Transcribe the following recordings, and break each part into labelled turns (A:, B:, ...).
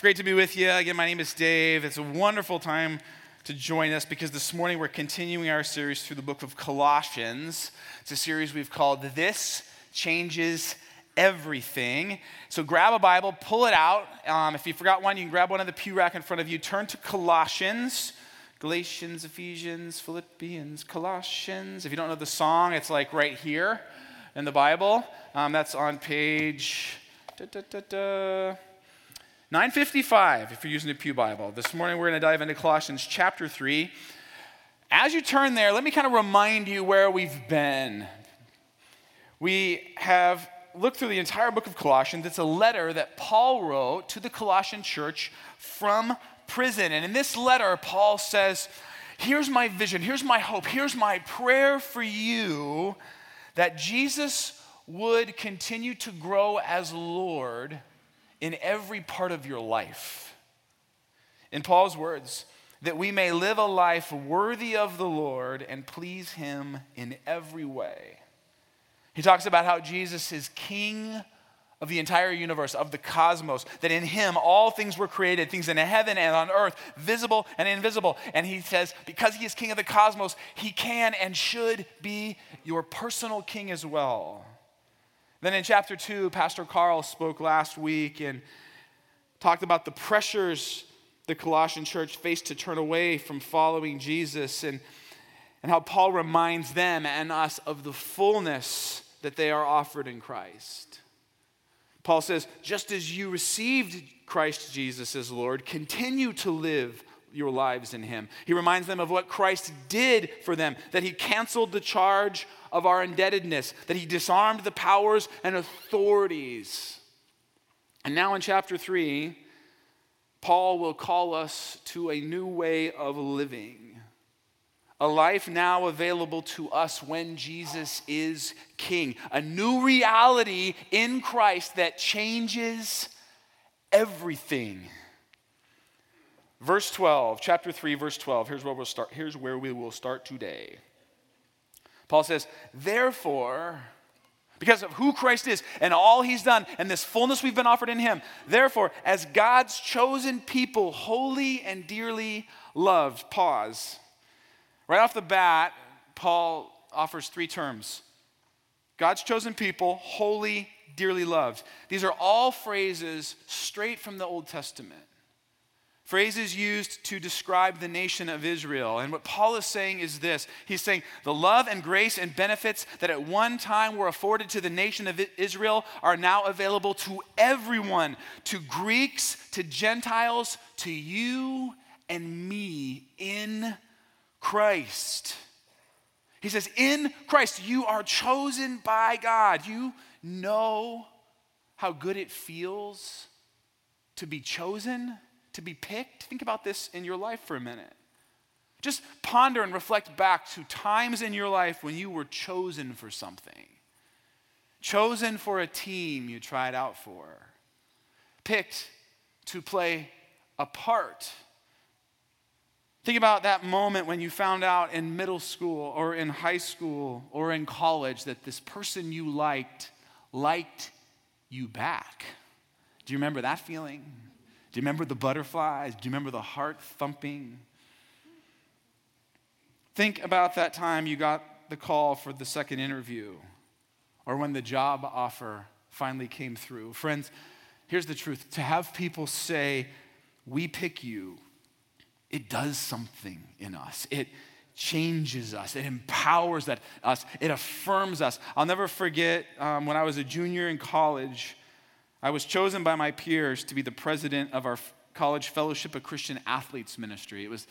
A: It's great to be with you. Again, my name is Dave. It's a wonderful time to join us because this morning we're continuing our series through the book of Colossians. It's a series we've called This Changes Everything. So grab a Bible, pull it out. Um, if you forgot one, you can grab one of the pew rack in front of you. Turn to Colossians. Galatians, Ephesians, Philippians, Colossians. If you don't know the song, it's like right here in the Bible. Um, that's on page da, da, da, 955 if you're using the Pew Bible. This morning we're going to dive into Colossians chapter 3. As you turn there, let me kind of remind you where we've been. We have looked through the entire book of Colossians. It's a letter that Paul wrote to the Colossian church from prison. And in this letter, Paul says, Here's my vision, here's my hope, here's my prayer for you that Jesus would continue to grow as Lord in every part of your life. In Paul's words, that we may live a life worthy of the Lord and please Him in every way. He talks about how Jesus is King of the entire universe, of the cosmos, that in Him all things were created, things in heaven and on earth, visible and invisible. And He says, because He is King of the cosmos, He can and should be your personal King as well. Then in chapter 2, Pastor Carl spoke last week and talked about the pressures the Colossian church faced to turn away from following Jesus and, and how Paul reminds them and us of the fullness that they are offered in Christ. Paul says, just as you received Christ Jesus as Lord, continue to live your lives in Him. He reminds them of what Christ did for them, that He canceled the charge of our indebtedness, that He disarmed the powers and authorities. And now in chapter 3, Paul will call us to a new way of living, a life now available to us when Jesus is King, a new reality in Christ that changes everything. Verse 12, chapter 3, verse 12. Here's where we'll start. Here's where we will start today. Paul says, Therefore, because of who Christ is and all he's done and this fullness we've been offered in him, therefore, as God's chosen people, holy and dearly loved, pause. Right off the bat, Paul offers three terms God's chosen people, holy, dearly loved. These are all phrases straight from the Old Testament. Phrases used to describe the nation of Israel. And what Paul is saying is this He's saying the love and grace and benefits that at one time were afforded to the nation of Israel are now available to everyone, to Greeks, to Gentiles, to you and me in Christ. He says, In Christ, you are chosen by God. You know how good it feels to be chosen to be picked? Think about this in your life for a minute. Just ponder and reflect back to times in your life when you were chosen for something, chosen for a team you tried out for, picked to play a part. Think about that moment when you found out in middle school or in high school or in college that this person you liked liked you back. Do you remember that feeling? Do you remember the butterflies? Do you remember the heart thumping? Think about that time you got the call for the second interview or when the job offer finally came through. Friends, here's the truth to have people say, We pick you, it does something in us. It changes us, it empowers us, it affirms us. I'll never forget um, when I was a junior in college. I was chosen by my peers to be the president of our college fellowship of Christian athletes ministry. It was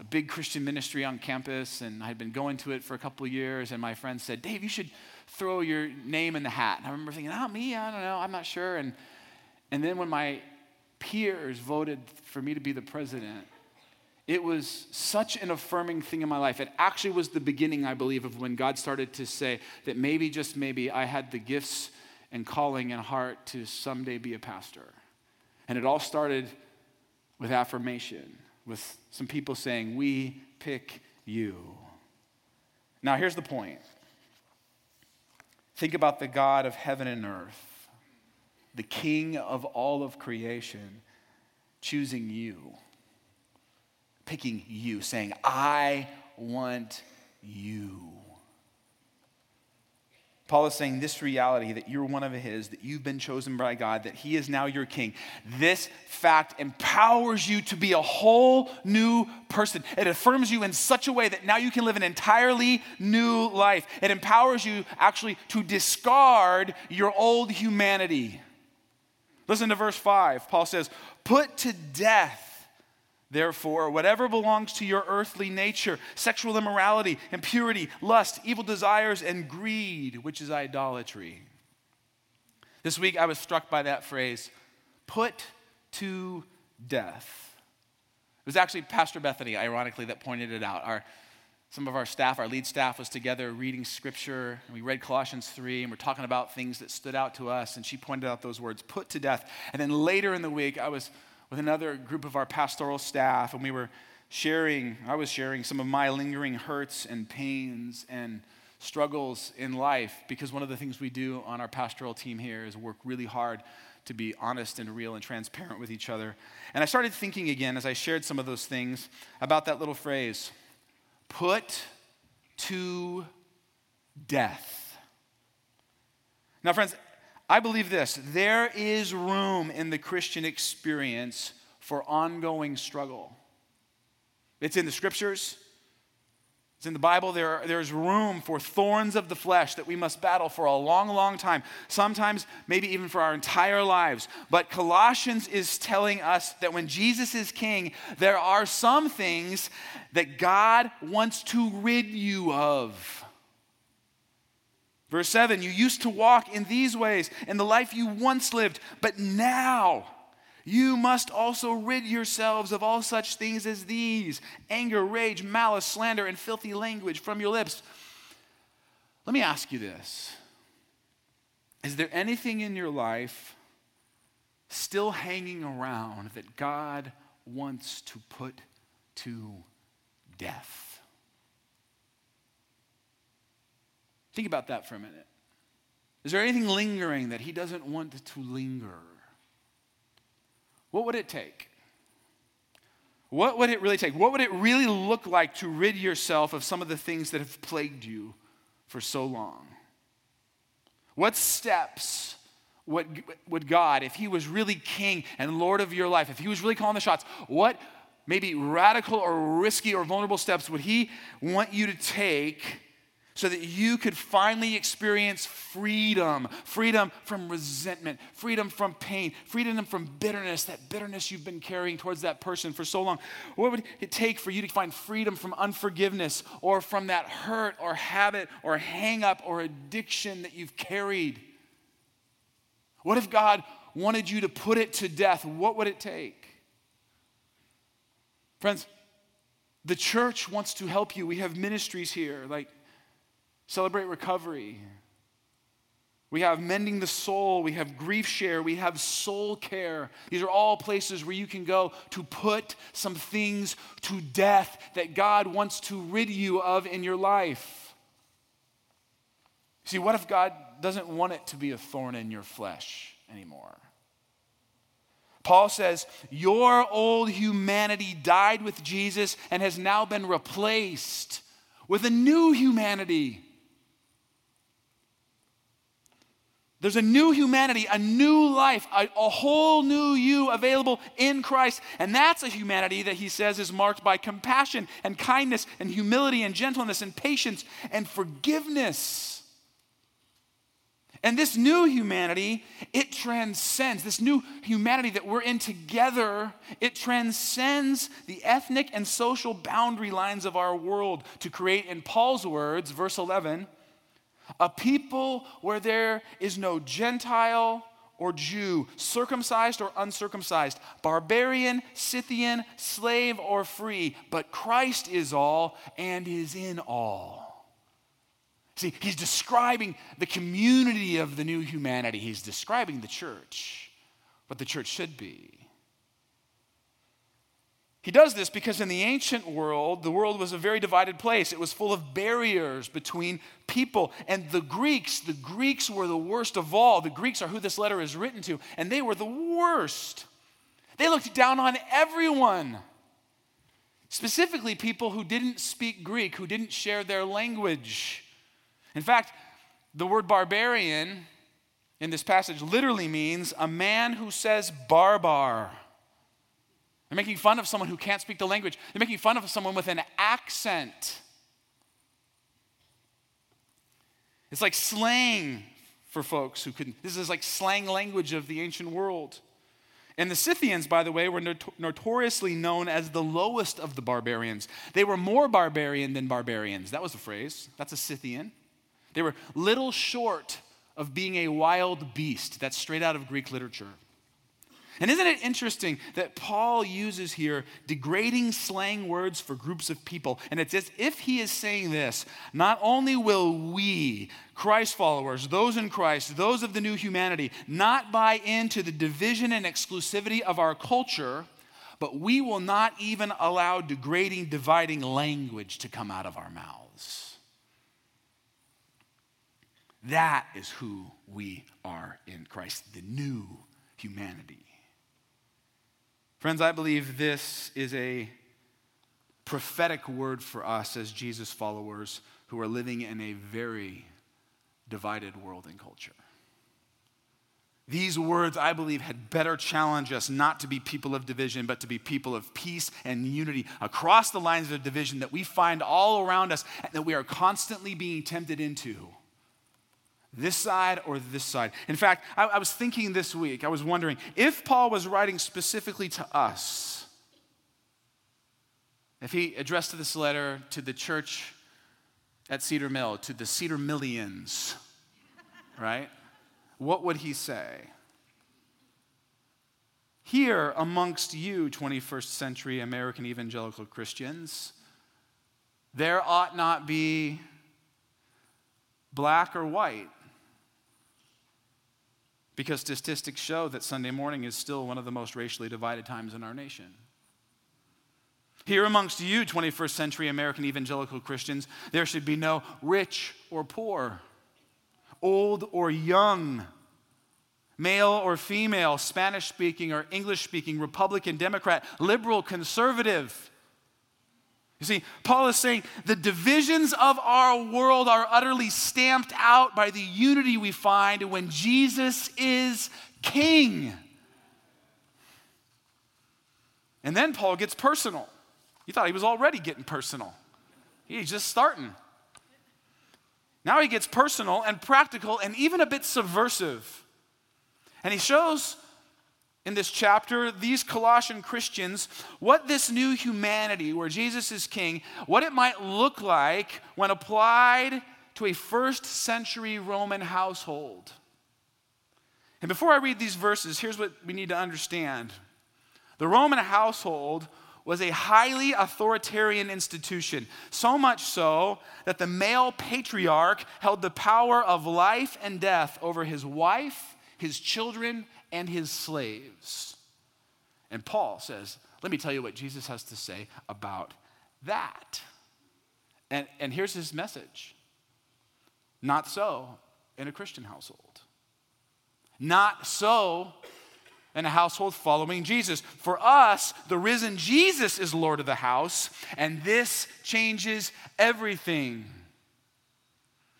A: a big Christian ministry on campus, and I had been going to it for a couple of years. And my friend said, Dave, you should throw your name in the hat. And I remember thinking, not oh, me, I don't know, I'm not sure. And, and then when my peers voted for me to be the president, it was such an affirming thing in my life. It actually was the beginning, I believe, of when God started to say that maybe, just maybe, I had the gifts and calling and heart to someday be a pastor. And it all started with affirmation, with some people saying, We pick you. Now, here's the point think about the God of heaven and earth, the king of all of creation. choosing you, picking you, saying, I want you. Paul is saying this reality that you're one of his, that you've been chosen by God, that he is now your king. This fact empowers you to be a whole new person. It affirms you in such a way that now you can live an entirely new life. It empowers you actually to discard your old humanity. Listen to verse 5. Paul says, Put to death Therefore, whatever belongs to your earthly nature sexual immorality, impurity, lust, evil desires, and greed, which is idolatry. This week I was struck by that phrase put to death. It was actually Pastor Bethany, ironically, that pointed it out. Our, some of our staff, our lead staff, was together reading scripture, and we read Colossians 3, and we're talking about things that stood out to us, and she pointed out those words, put to death. And then later in the week, I was with another group of our pastoral staff, and we were sharing, I was sharing some of my lingering hurts and pains and struggles in life because one of the things we do on our pastoral team here is work really hard to be honest and real and transparent with each other. And I started thinking again as I shared some of those things about that little phrase put to death. Now, friends, I believe this there is room in the Christian experience for ongoing struggle. It's in the scriptures, it's in the Bible. There, there's room for thorns of the flesh that we must battle for a long, long time, sometimes maybe even for our entire lives. But Colossians is telling us that when Jesus is king, there are some things that God wants to rid you of. Verse 7 You used to walk in these ways in the life you once lived, but now you must also rid yourselves of all such things as these anger, rage, malice, slander, and filthy language from your lips. Let me ask you this Is there anything in your life still hanging around that God wants to put to death? Think about that for a minute. Is there anything lingering that he doesn't want to linger? What would it take? What would it really take? What would it really look like to rid yourself of some of the things that have plagued you for so long? What steps would, would God, if He was really King and Lord of your life, if He was really calling the shots, what maybe radical or risky or vulnerable steps would He want you to take so that you could finally experience freedom freedom from resentment, freedom from pain, freedom from bitterness, that bitterness you've been carrying towards that person for so long. What would it take for you to find freedom from unforgiveness or from that hurt or habit or hang up or addiction that you've carried? What if God wanted you to put it to death? What would it take? Friends, the church wants to help you. We have ministries here like Celebrate recovery. We have mending the soul. We have grief share. We have soul care. These are all places where you can go to put some things to death that God wants to rid you of in your life. See, what if God doesn't want it to be a thorn in your flesh anymore? Paul says, Your old humanity died with Jesus and has now been replaced with a new humanity There's a new humanity, a new life, a, a, whole new you available in Christ. And that's a humanity that he says is marked by compassion and kindness and humility and gentleness and patience and forgiveness. And this new humanity, it transcends, this new humanity that we're in together, it transcends the ethnic and social boundary lines of our world to create, in Paul's words, verse 11, a people where there is no Gentile or Jew, circumcised or uncircumcised, barbarian, Scythian, slave or free, but Christ is all and is in all. See, he's describing the community of the new humanity. He's describing the church, what the church should be. He does this because in the ancient world, the world was a very divided place. It was full of barriers between people. And the Greeks, the Greeks were the worst of all. The Greeks are who this letter is written to, and they were the worst. They looked down on everyone, specifically people who didn't speak Greek, who didn't share their language. In fact, the word barbarian in this passage literally means a man who says barbar. They're making fun of someone who can't speak the language. They're making fun of someone with an accent. It's like slang for folks who couldn't. This is like slang language of the ancient world. And the Scythians, by the way, were not- notoriously known as the lowest of the barbarians. They were more barbarian than barbarians. That was a phrase. That's a Scythian. They were little short of being a wild beast. That's straight out of Greek literature. And isn't it interesting that Paul uses here degrading slang words for groups of people? And it's as if he is saying this not only will we, Christ followers, those in Christ, those of the new humanity, not buy into the division and exclusivity of our culture, but we will not even allow degrading, dividing language to come out of our mouths. That is who we are in Christ, the new humanity. Friends, I believe this is a prophetic word for us as Jesus followers who are living in a very divided world and culture. These words, I believe, had better challenge us not to be people of division, but to be people of peace and unity across the lines of division that we find all around us and that we are constantly being tempted into this side or this side. In fact, I, I, was thinking this week, I was wondering if Paul was writing specifically to us, if he addressed this letter to the church at Cedar Mill, to the Cedar Millions, right? What would he say? Here amongst you, 21st century American evangelical Christians, there ought not be black or white because statistics show that Sunday morning is still one of the most racially divided times in our nation. Here amongst you, 21st century American evangelical Christians, there should be no rich or poor, old or young, male or female, Spanish speaking or English speaking, Republican, Democrat, liberal, conservative. You see, Paul is saying the divisions of our world are utterly stamped out by the unity we find when Jesus is king. And then Paul gets personal. You thought he was already getting personal, he's just starting. Now he gets personal and practical and even a bit subversive. And he shows in this chapter, these Colossian Christians, what this new humanity, where Jesus is king, what it might look like when applied to a first century Roman household. And before I read these verses, here's what we need to understand the Roman household was a highly authoritarian institution, so much so that the male patriarch held the power of life and death over his wife, his children, and his slaves. And Paul says, Let me tell you what Jesus has to say about that. And, and here's his message Not so in a Christian household. Not so in a household following Jesus. For us, the risen Jesus is Lord of the house, and this changes everything.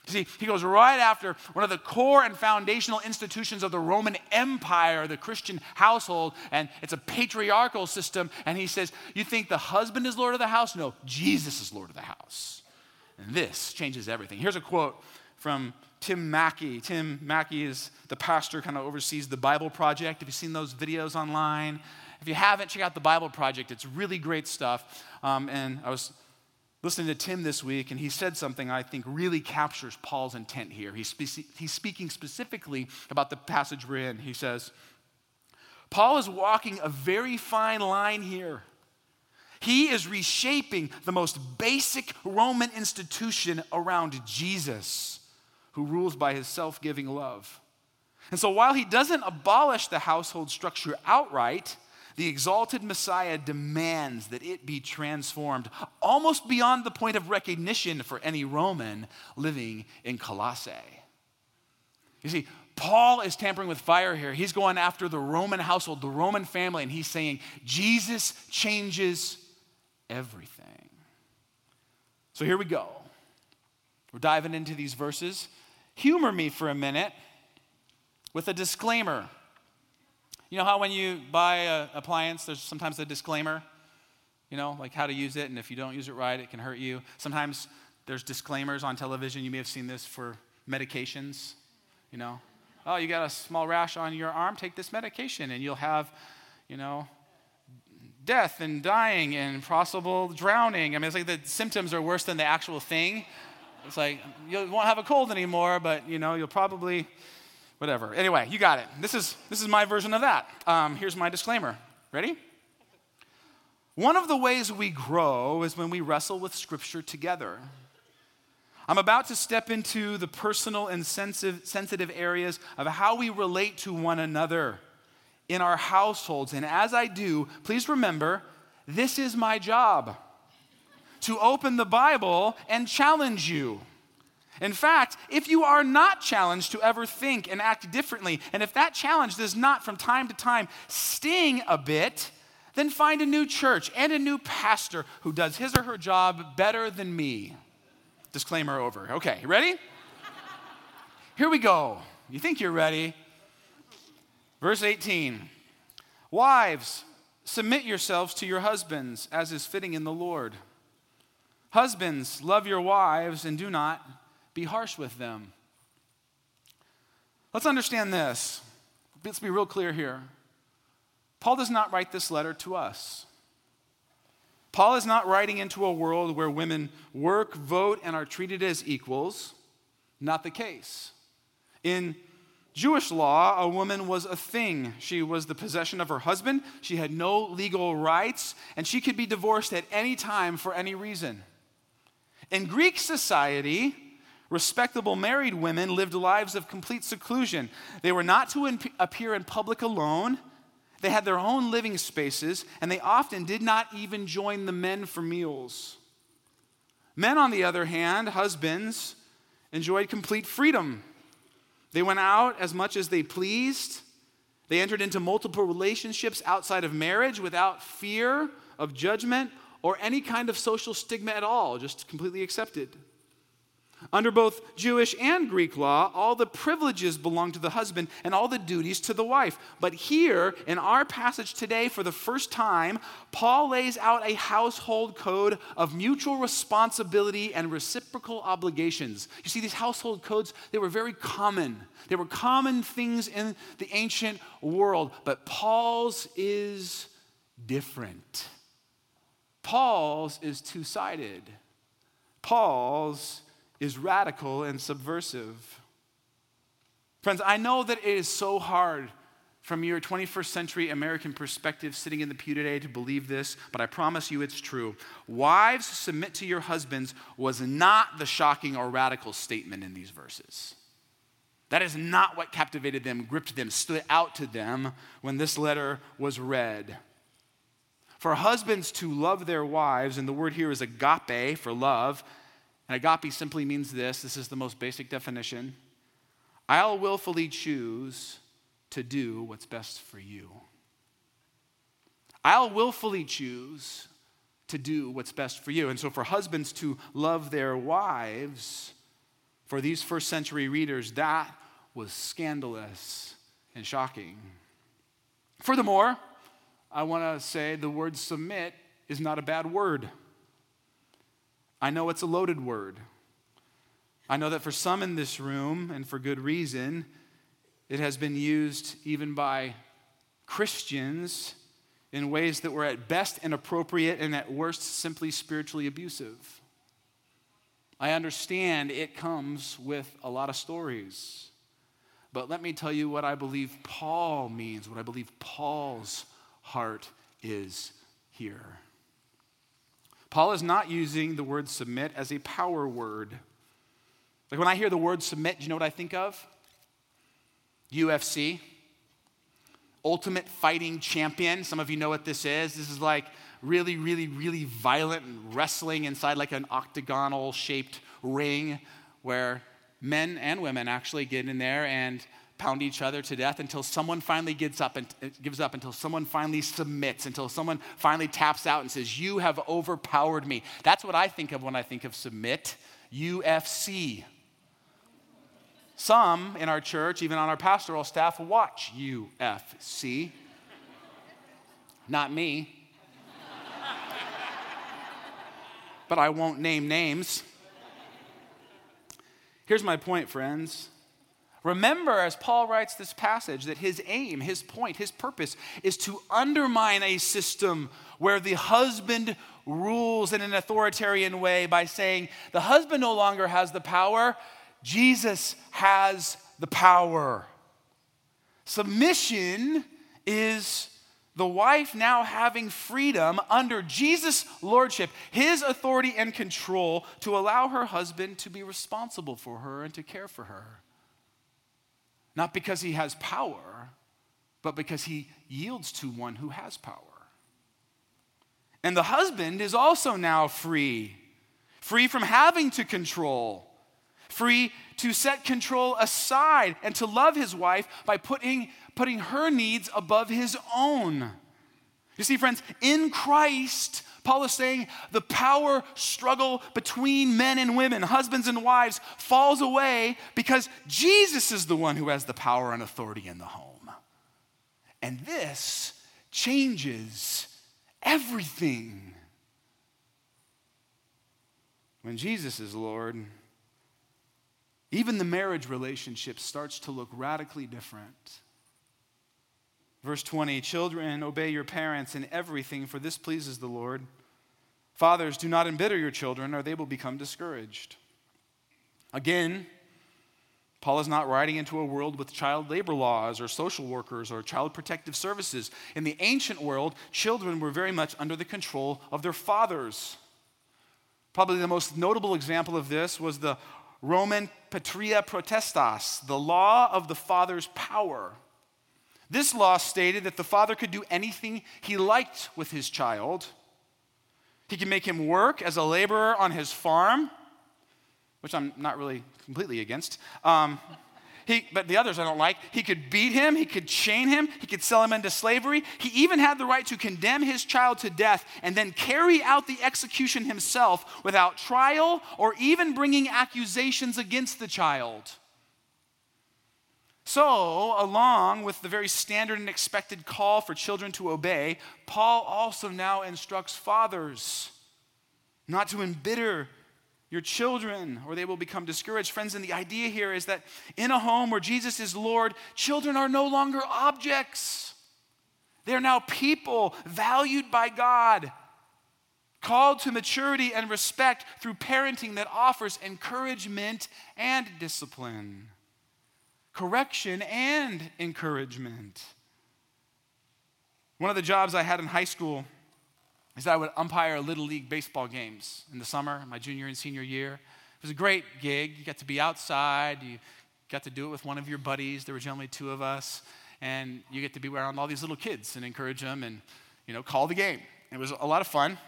A: See, he goes right after one of the core and foundational institutions of the Roman Empire, the Christian household, and it's a patriarchal system. And he says, You think the husband is Lord of the house? No, Jesus is Lord of the house. And this changes everything. Here's a quote from Tim Mackie. Tim Mackie is the pastor, kind of oversees the Bible Project. Have you seen those videos online? If you haven't, check out the Bible Project. It's really great stuff. Um, and I was listening to Tim this week, and he said something I think really captures Paul's intent here. He's, spe- he's speaking specifically about the passage we're in. He says, Paul is walking a very fine line here. He is reshaping the most basic Roman institution around Jesus, who rules by his self giving love. And so while he doesn't abolish the household structure outright, the exalted Messiah demands that it be transformed almost beyond the point of recognition for any Roman living in Colossae. You see, Paul is tampering with fire here. He's going after the Roman household, the Roman family, and he's saying, Jesus changes everything. So here we go. We're diving into these verses. Humor me for a minute with a disclaimer. You know how when you buy an appliance, there's sometimes a disclaimer? You know, like how to use it, and if you don't use it right, it can hurt you. Sometimes there's disclaimers on television. You may have seen this for medications, you know. Oh, you got a small rash on your arm? Take this medication, and you'll have, you know, death and dying and possible drowning. I mean, it's like the symptoms are worse than the actual thing. It's like you won't have a cold anymore, but you know you'll probably whatever. Anyway, you got it. This is this is my version of that. Um, here's my disclaimer. Ready? One of the ways we grow is when we wrestle with Scripture together. I'm about to step into the personal and sensitive areas of how we relate to one another in our households. And as I do, please remember this is my job to open the Bible and challenge you. In fact, if you are not challenged to ever think and act differently, and if that challenge does not from time to time sting a bit, then find a new church and a new pastor who does his or her job better than me. Disclaimer over. Okay, ready? Here we go. You think you're ready? Verse 18 Wives, submit yourselves to your husbands as is fitting in the Lord. Husbands, love your wives and do not be harsh with them. Let's understand this. Let's be real clear here. Paul does not write this letter to us. Paul is not writing into a world where women work, vote, and are treated as equals. Not the case. In Jewish law, a woman was a thing. She was the possession of her husband. She had no legal rights, and she could be divorced at any time for any reason. In Greek society, respectable married women lived lives of complete seclusion. They were not to appear in public alone. They had their own living spaces, and they often did not even join the men for meals. Men, on the other hand, husbands, enjoyed complete freedom. They went out as much as they pleased. They entered into multiple relationships outside of marriage without fear of judgment or any kind of social stigma at all, just completely accepted. Under both Jewish and Greek law, all the privileges belong to the husband and all the duties to the wife. But here, in our passage today, for the first time, Paul lays out a household code of mutual responsibility and reciprocal obligations. You see, these household codes, they were very common. They were common things in the ancient world, but Paul's is different. Paul's is two sided. Paul's is radical and subversive. Friends, I know that it is so hard from your 21st century American perspective sitting in the pew today to believe this, but I promise you it's true. Wives, submit to your husbands was not the shocking or radical statement in these verses. That is not what captivated them, gripped them, stood out to them when this letter was read. For husbands to love their wives, and the word here is agape for love, and agape simply means this this is the most basic definition I'll willfully choose to do what's best for you. I'll willfully choose to do what's best for you. And so, for husbands to love their wives, for these first century readers, that was scandalous and shocking. Furthermore, I want to say the word submit is not a bad word. I know it's a loaded word. I know that for some in this room, and for good reason, it has been used even by Christians in ways that were at best inappropriate and at worst simply spiritually abusive. I understand it comes with a lot of stories. But let me tell you what I believe Paul means, what I believe Paul's heart is here. Paul is not using the word submit as a power word. Like when I hear the word submit, do you know what I think of? UFC, Ultimate Fighting Champion. Some of you know what this is. This is like really, really, really violent wrestling inside like an octagonal shaped ring where men and women actually get in there and pound each other to death until someone finally gets up and uh, gives up, until someone finally submits, until someone finally taps out and says, You have overpowered me. That's what I think of when I think of submit. UFC. Some in our church, even on our pastoral staff, watch UFC. Not me. but I won't name names. Here's my point, friends. Remember, as Paul writes this passage, that his aim, his point, his purpose is to undermine a system where the husband rules in an authoritarian way by saying the husband no longer has the power, Jesus has the power. Submission is the wife now having freedom under Jesus' lordship, his authority and control to allow her husband to be responsible for her and to care for her. Not because he has power, but because he yields to one who has power. And the husband is also now free, free from having to control, free to set control aside and to love his wife by putting, putting her needs above his own. You see, friends, in Christ, Paul is saying the power struggle between men and women, husbands and wives, falls away because Jesus is the one who has the power and authority in the home. And this changes everything. When Jesus is Lord, even the marriage relationship starts to look radically different. Verse 20 Children, obey your parents in everything, for this pleases the Lord. Fathers, do not embitter your children, or they will become discouraged. Again, Paul is not writing into a world with child labor laws or social workers or child protective services. In the ancient world, children were very much under the control of their fathers. Probably the most notable example of this was the Roman Patria Potestas, the law of the father's power. This law stated that the father could do anything he liked with his child. He could make him work as a laborer on his farm, which I'm not really completely against. Um, he, but the others I don't like. He could beat him, he could chain him, he could sell him into slavery. He even had the right to condemn his child to death and then carry out the execution himself without trial or even bringing accusations against the child. So, along with the very standard and expected call for children to obey, Paul also now instructs fathers not to embitter your children or they will become discouraged. Friends, and the idea here is that in a home where Jesus is Lord, children are no longer objects. They're now people valued by God, called to maturity and respect through parenting that offers encouragement and discipline correction and encouragement. One of the jobs I had in high school is that I would umpire little league baseball games in the summer, my junior and senior year. It was a great gig. You got to be outside, you got to do it with one of your buddies. There were generally two of us, and you get to be around all these little kids and encourage them and you know call the game. It was a lot of fun.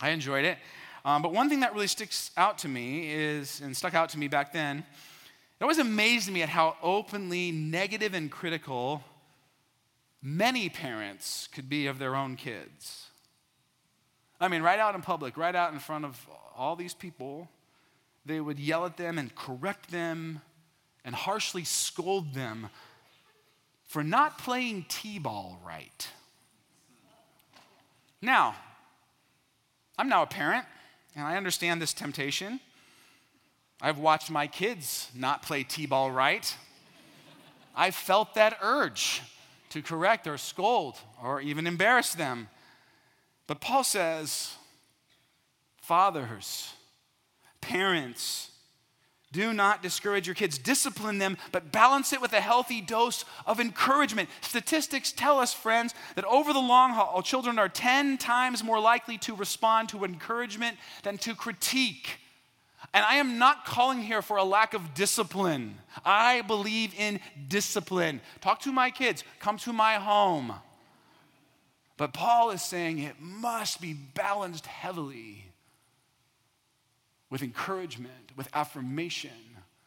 A: I enjoyed it. Um, but one thing that really sticks out to me is, and stuck out to me back then, it always amazed me at how openly negative and critical many parents could be of their own kids. I mean, right out in public, right out in front of all these people, they would yell at them and correct them and harshly scold them for not playing t ball right. Now, I'm now a parent, and I understand this temptation. I've watched my kids not play T ball right. I felt that urge to correct or scold or even embarrass them. But Paul says, fathers, parents, do not discourage your kids. Discipline them, but balance it with a healthy dose of encouragement. Statistics tell us, friends, that over the long haul, children are 10 times more likely to respond to encouragement than to critique. And I am not calling here for a lack of discipline. I believe in discipline. Talk to my kids, come to my home. But Paul is saying it must be balanced heavily with encouragement, with affirmation,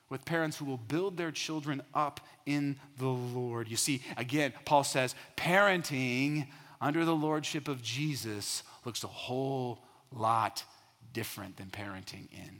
A: with parents who will build their children up in the Lord. You see, again, Paul says parenting under the lordship of Jesus looks a whole lot different than parenting in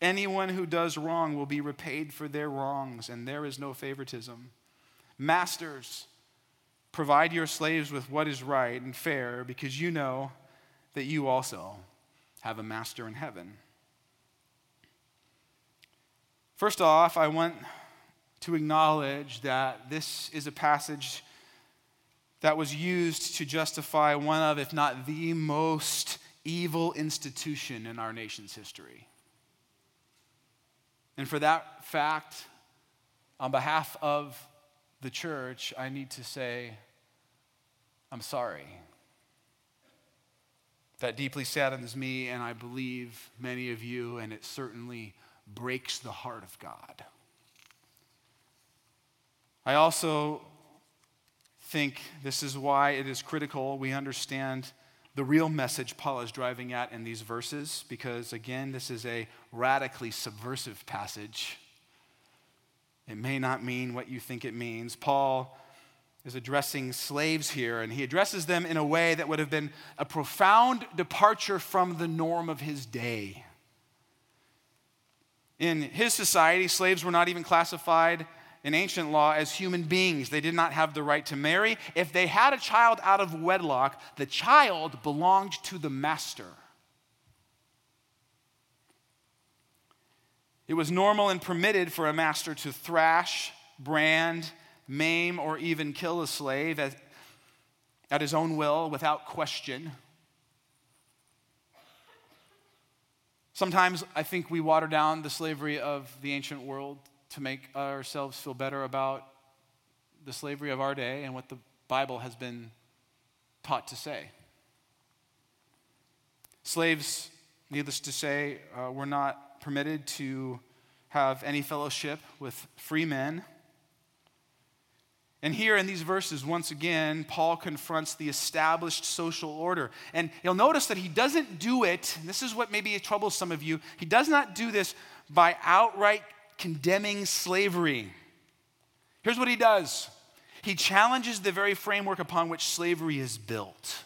A: Anyone who does wrong will be repaid for their wrongs, and there is no favoritism. Masters, provide your slaves with what is right and fair, because you know that you also have a master in heaven. First off, I want to acknowledge that this is a passage that was used to justify one of, if not the most evil institution in our nation's history. And for that fact, on behalf of the church, I need to say, I'm sorry. That deeply saddens me, and I believe many of you, and it certainly breaks the heart of God. I also think this is why it is critical we understand the real message Paul is driving at in these verses, because again, this is a radically subversive passage. It may not mean what you think it means. Paul is addressing slaves here, and he addresses them in a way that would have been a profound departure from the norm of his day. In his society, slaves were not even classified in ancient law as human beings. They did not have the right to marry. If they had a child out of wedlock, the child belonged to the master. It was normal and permitted for a master to thrash, brand, maim, or even kill a slave at, at his own will without question. Sometimes I think we water down the slavery of the ancient world to make ourselves feel better about the slavery of our day and what the Bible has been taught to say. Slaves, needless to say, uh, were not permitted to have any fellowship with free men. And here in these verses, once again, Paul confronts the established social order. And you'll notice that he doesn't do it, this is what maybe troubles some of you, he does not do this by outright condemning slavery. Here's what he does he challenges the very framework upon which slavery is built.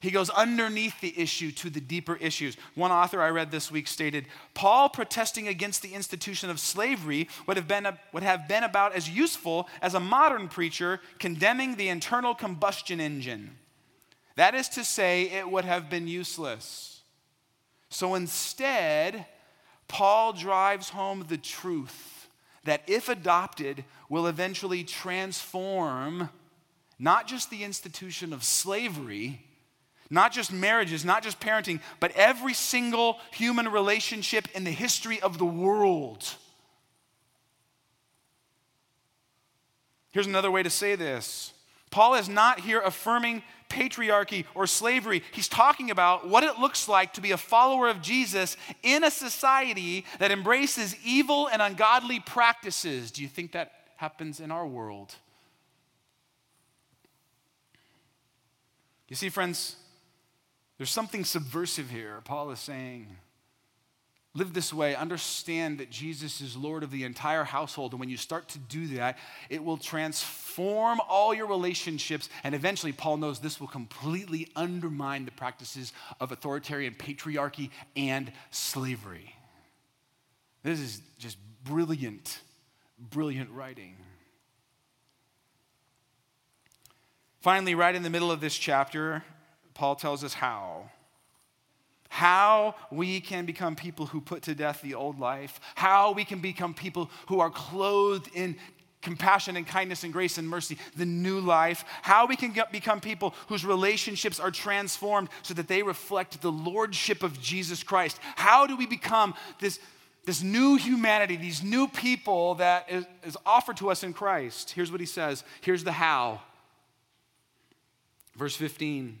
A: He goes underneath the issue to the deeper issues. One author I read this week stated Paul protesting against the institution of slavery would have, been would have been about as useful as a modern preacher condemning the internal combustion engine. That is to say, it would have been useless. So instead, Paul drives home the truth that, if adopted, will eventually transform not just the institution of slavery, not just marriages, not just parenting, but every single human relationship in the history of the world. Here's another way to say this Paul is not here affirming patriarchy or slavery. He's talking about what it looks like to be a follower of Jesus in a society that embraces evil and ungodly practices. Do you think that happens in our world? You see, friends, there's something subversive here. Paul is saying, live this way, understand that Jesus is Lord of the entire household. And when you start to do that, it will transform all your relationships. And eventually, Paul knows this will completely undermine the practices of authoritarian patriarchy and slavery. This is just brilliant, brilliant writing. Finally, right in the middle of this chapter, Paul tells us how. How we can become people who put to death the old life, how we can become people who are clothed in compassion and kindness and grace and mercy, the new life, how we can get, become people whose relationships are transformed so that they reflect the lordship of Jesus Christ. How do we become this this new humanity, these new people that is, is offered to us in Christ. Here's what he says. Here's the how. Verse 15.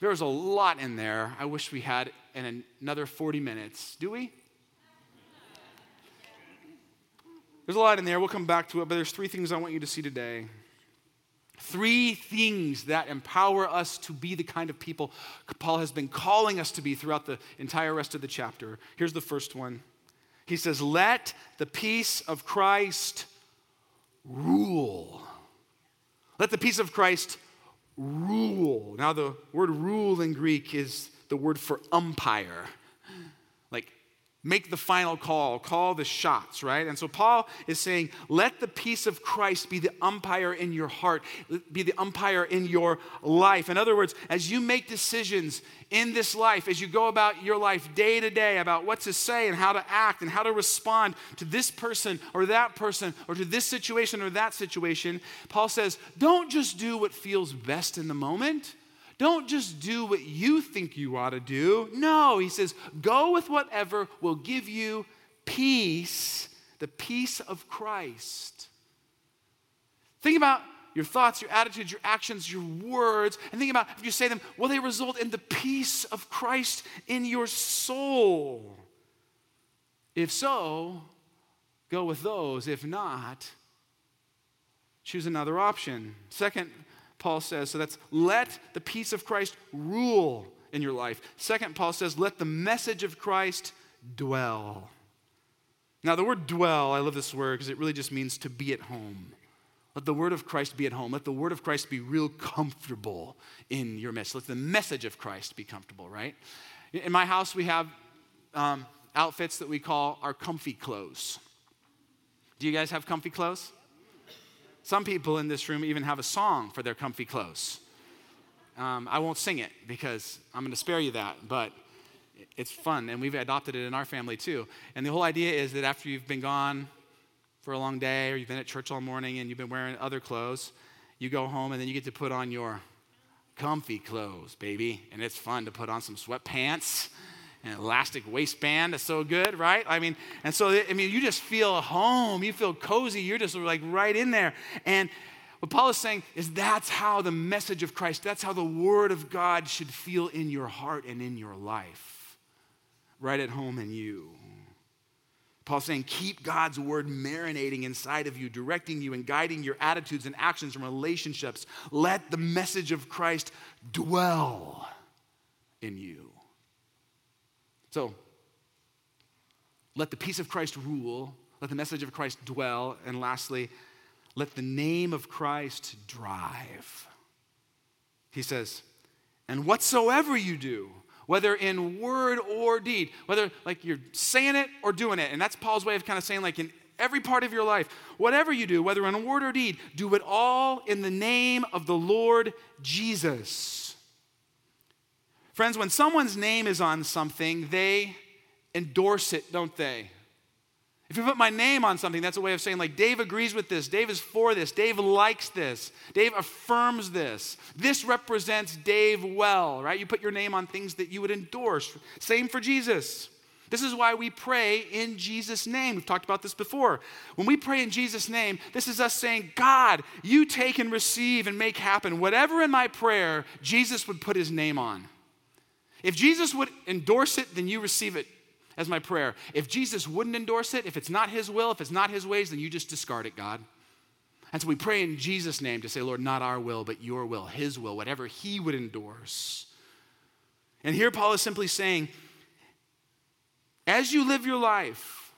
A: there's a lot in there. I wish we had in another 40 minutes. Do we? There's a lot in there. We'll come back to it, but there's three things I want you to see today. Three things that empower us to be the kind of people Paul has been calling us to be throughout the entire rest of the chapter. Here's the first one he says, Let the peace of Christ rule. Let the peace of Christ rule. Now, the word rule in Greek is the word for umpire make the final call, call the shots, right? And so Paul is saying, let the peace of Christ be the umpire in your heart, be the umpire in your life. In other words, as you make decisions in this life, as you go about your life day to day about what to say and how to act and how to respond to this person or that person or to this situation or that situation, Paul says, don't just do what feels best in the moment. Don't just do what you think you ought to do. No, he says, go with whatever will give you peace, the peace of Christ. Think about your thoughts, your attitudes, your actions, your words, and think about if you say them, will they result in the peace of Christ in your soul? If so, go with those. If not, choose another option. Second, Paul says. So that's let the peace of Christ rule in your life. Second, Paul says, let the message of Christ dwell. Now, the word dwell, I love this word because it really just means to be at home. Let the word of Christ be at home. Let the word of Christ be real comfortable in your midst. Let the message of Christ be comfortable, right? In my house, we have um, outfits that we call our comfy clothes. Do you guys have comfy clothes? Some people in this room even have a song for their comfy clothes. Um, I won't sing it because I'm going to spare you that, but it's fun, and we've adopted it in our family too. And the whole idea is that after you've been gone for a long day, or you've been at church all morning and you've been wearing other clothes, you go home and then you get to put on your comfy clothes, baby. And it's fun to put on some sweatpants an elastic waistband is so good, right? I mean, and so, I mean, you just feel home, you feel cozy, you're just like right in there. And what Paul is saying is that's how the message of Christ, that's how the word of God should feel in your heart and in your life, right at home in you. Paul's saying, keep God's word marinating inside of you, directing you and guiding your attitudes and actions and relationships. Let the message of Christ dwell in you. So, let the peace of Christ rule, let the message of Christ dwell, and lastly, let the name of Christ drive. He says, and whatsoever you do, whether in word or deed, whether like you're saying it or doing it, and that's Paul's way of kind of saying, like in every part of your life, whatever you do, whether in word or deed, do it all in the name of the Lord Jesus Friends, when someone's name is on something, they endorse it, don't they? If you put my name on something, that's a way of saying, like, Dave agrees with this, Dave is for this, Dave likes this, Dave affirms this. This represents Dave well, right? You put your name on things that you would endorse. Same for Jesus. This is why we pray in Jesus' name. We've talked about this before. When we pray in Jesus' name, this is us saying, God, you take and receive and make happen whatever in my prayer Jesus would put his name on. If Jesus would endorse it, then you receive it as my prayer. If Jesus wouldn't endorse it, if it's not his will, if it's not his ways, then you just discard it, God. And so we pray in Jesus' name to say, Lord, not our will, but your will, his will, whatever he would endorse. And here Paul is simply saying, as you live your life,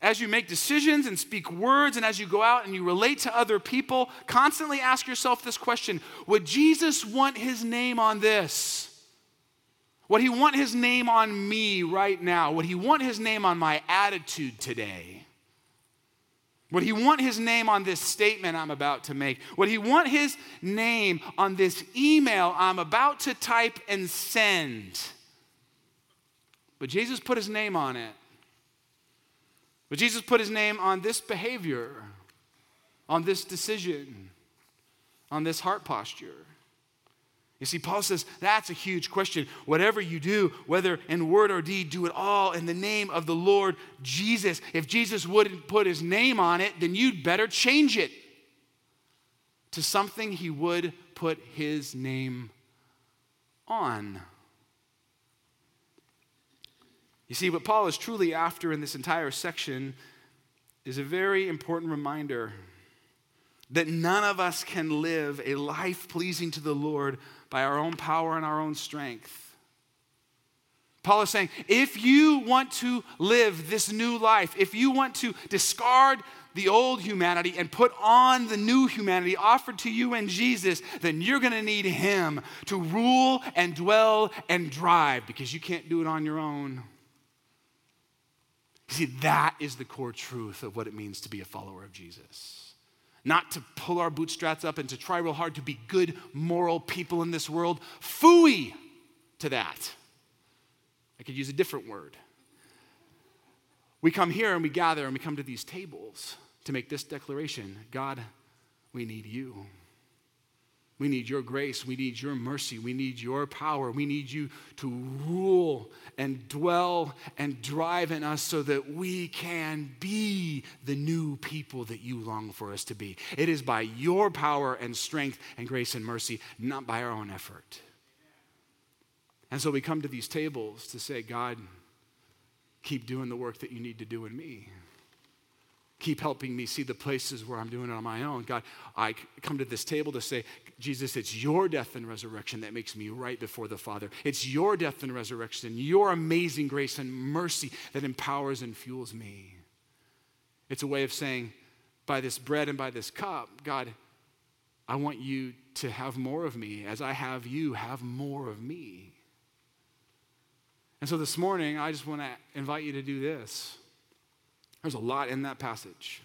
A: as you make decisions and speak words, and as you go out and you relate to other people, constantly ask yourself this question Would Jesus want his name on this? Would he want his name on me right now? Would he want his name on my attitude today? Would he want his name on this statement I'm about to make? Would he want his name on this email I'm about to type and send? But Jesus put his name on it. But Jesus put his name on this behavior, on this decision, on this heart posture. You see, Paul says that's a huge question. Whatever you do, whether in word or deed, do it all in the name of the Lord Jesus. If Jesus wouldn't put his name on it, then you'd better change it to something he would put his name on. You see, what Paul is truly after in this entire section is a very important reminder that none of us can live a life pleasing to the Lord by our own power and our own strength. Paul is saying, if you want to live this new life, if you want to discard the old humanity and put on the new humanity offered to you in Jesus, then you're going to need Him to rule and dwell and drive because you can't do it on your own. You see, that is the core truth of what it means to be a follower of Jesus not to pull our bootstraps up and to try real hard to be good, moral people in this world. Fooey to that. I could use a different word. We come here and we gather and we come to these tables to make this declaration God, we need you. We need your grace. We need your mercy. We need your power. We need you to rule and dwell and drive in us so that we can be the new people that you long for us to be. It is by your power and strength and grace and mercy, not by our own effort. And so we come to these tables to say, God, keep doing the work that you need to do in me keep helping me see the places where I'm doing it on my own. God, I come to this table to say, Jesus, it's your death and resurrection that makes me right before the Father. It's your death and resurrection, your amazing grace and mercy that empowers and fuels me. It's a way of saying, by this bread and by this cup, God, I want you to have more of me. As I have you, have more of me. And so this morning, I just want to invite you to do this. There's a lot in that passage.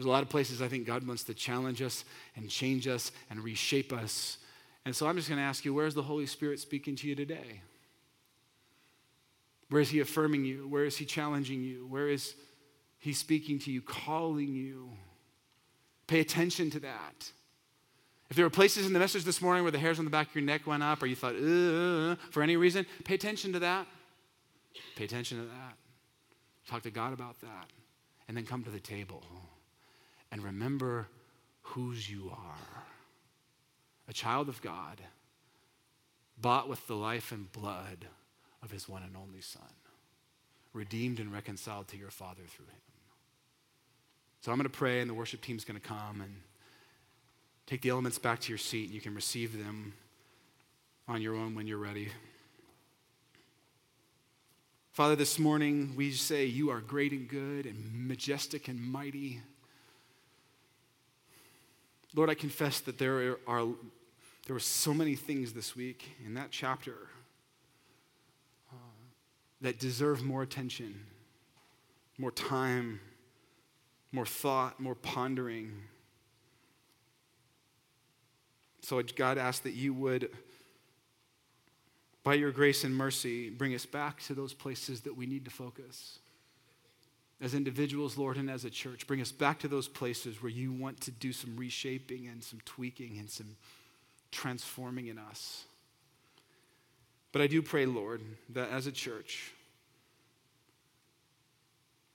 A: There's a lot of places I think God wants to challenge us and change us and reshape us. And so I'm just going to ask you where's the Holy Spirit speaking to you today? Where is He affirming you? Where is He challenging you? Where is He speaking to you, calling you? Pay attention to that. If there were places in the message this morning where the hairs on the back of your neck went up or you thought, for any reason, pay attention to that. Pay attention to that. Talk to God about that. And then come to the table and remember whose you are a child of God, bought with the life and blood of his one and only Son, redeemed and reconciled to your Father through him. So I'm going to pray, and the worship team's going to come and take the elements back to your seat, and you can receive them on your own when you're ready. Father, this morning we say you are great and good and majestic and mighty. Lord, I confess that there are there were so many things this week in that chapter uh, that deserve more attention, more time, more thought, more pondering. So God asked that you would by your grace and mercy, bring us back to those places that we need to focus. As individuals, Lord, and as a church, bring us back to those places where you want to do some reshaping and some tweaking and some transforming in us. But I do pray, Lord, that as a church,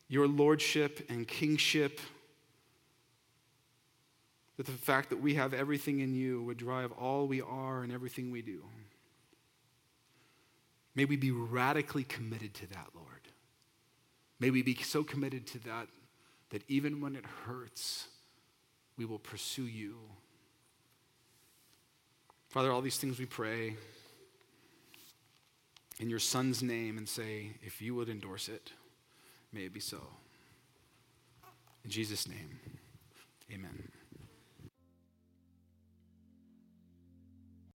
A: your lordship and kingship, that the fact that we have everything in you would drive all we are and everything we do. May we be radically committed to that, Lord. May we be so committed to that that even when it hurts, we will pursue you. Father, all these things we pray in your Son's name and say, if you would endorse it, may it be so. In Jesus' name, amen.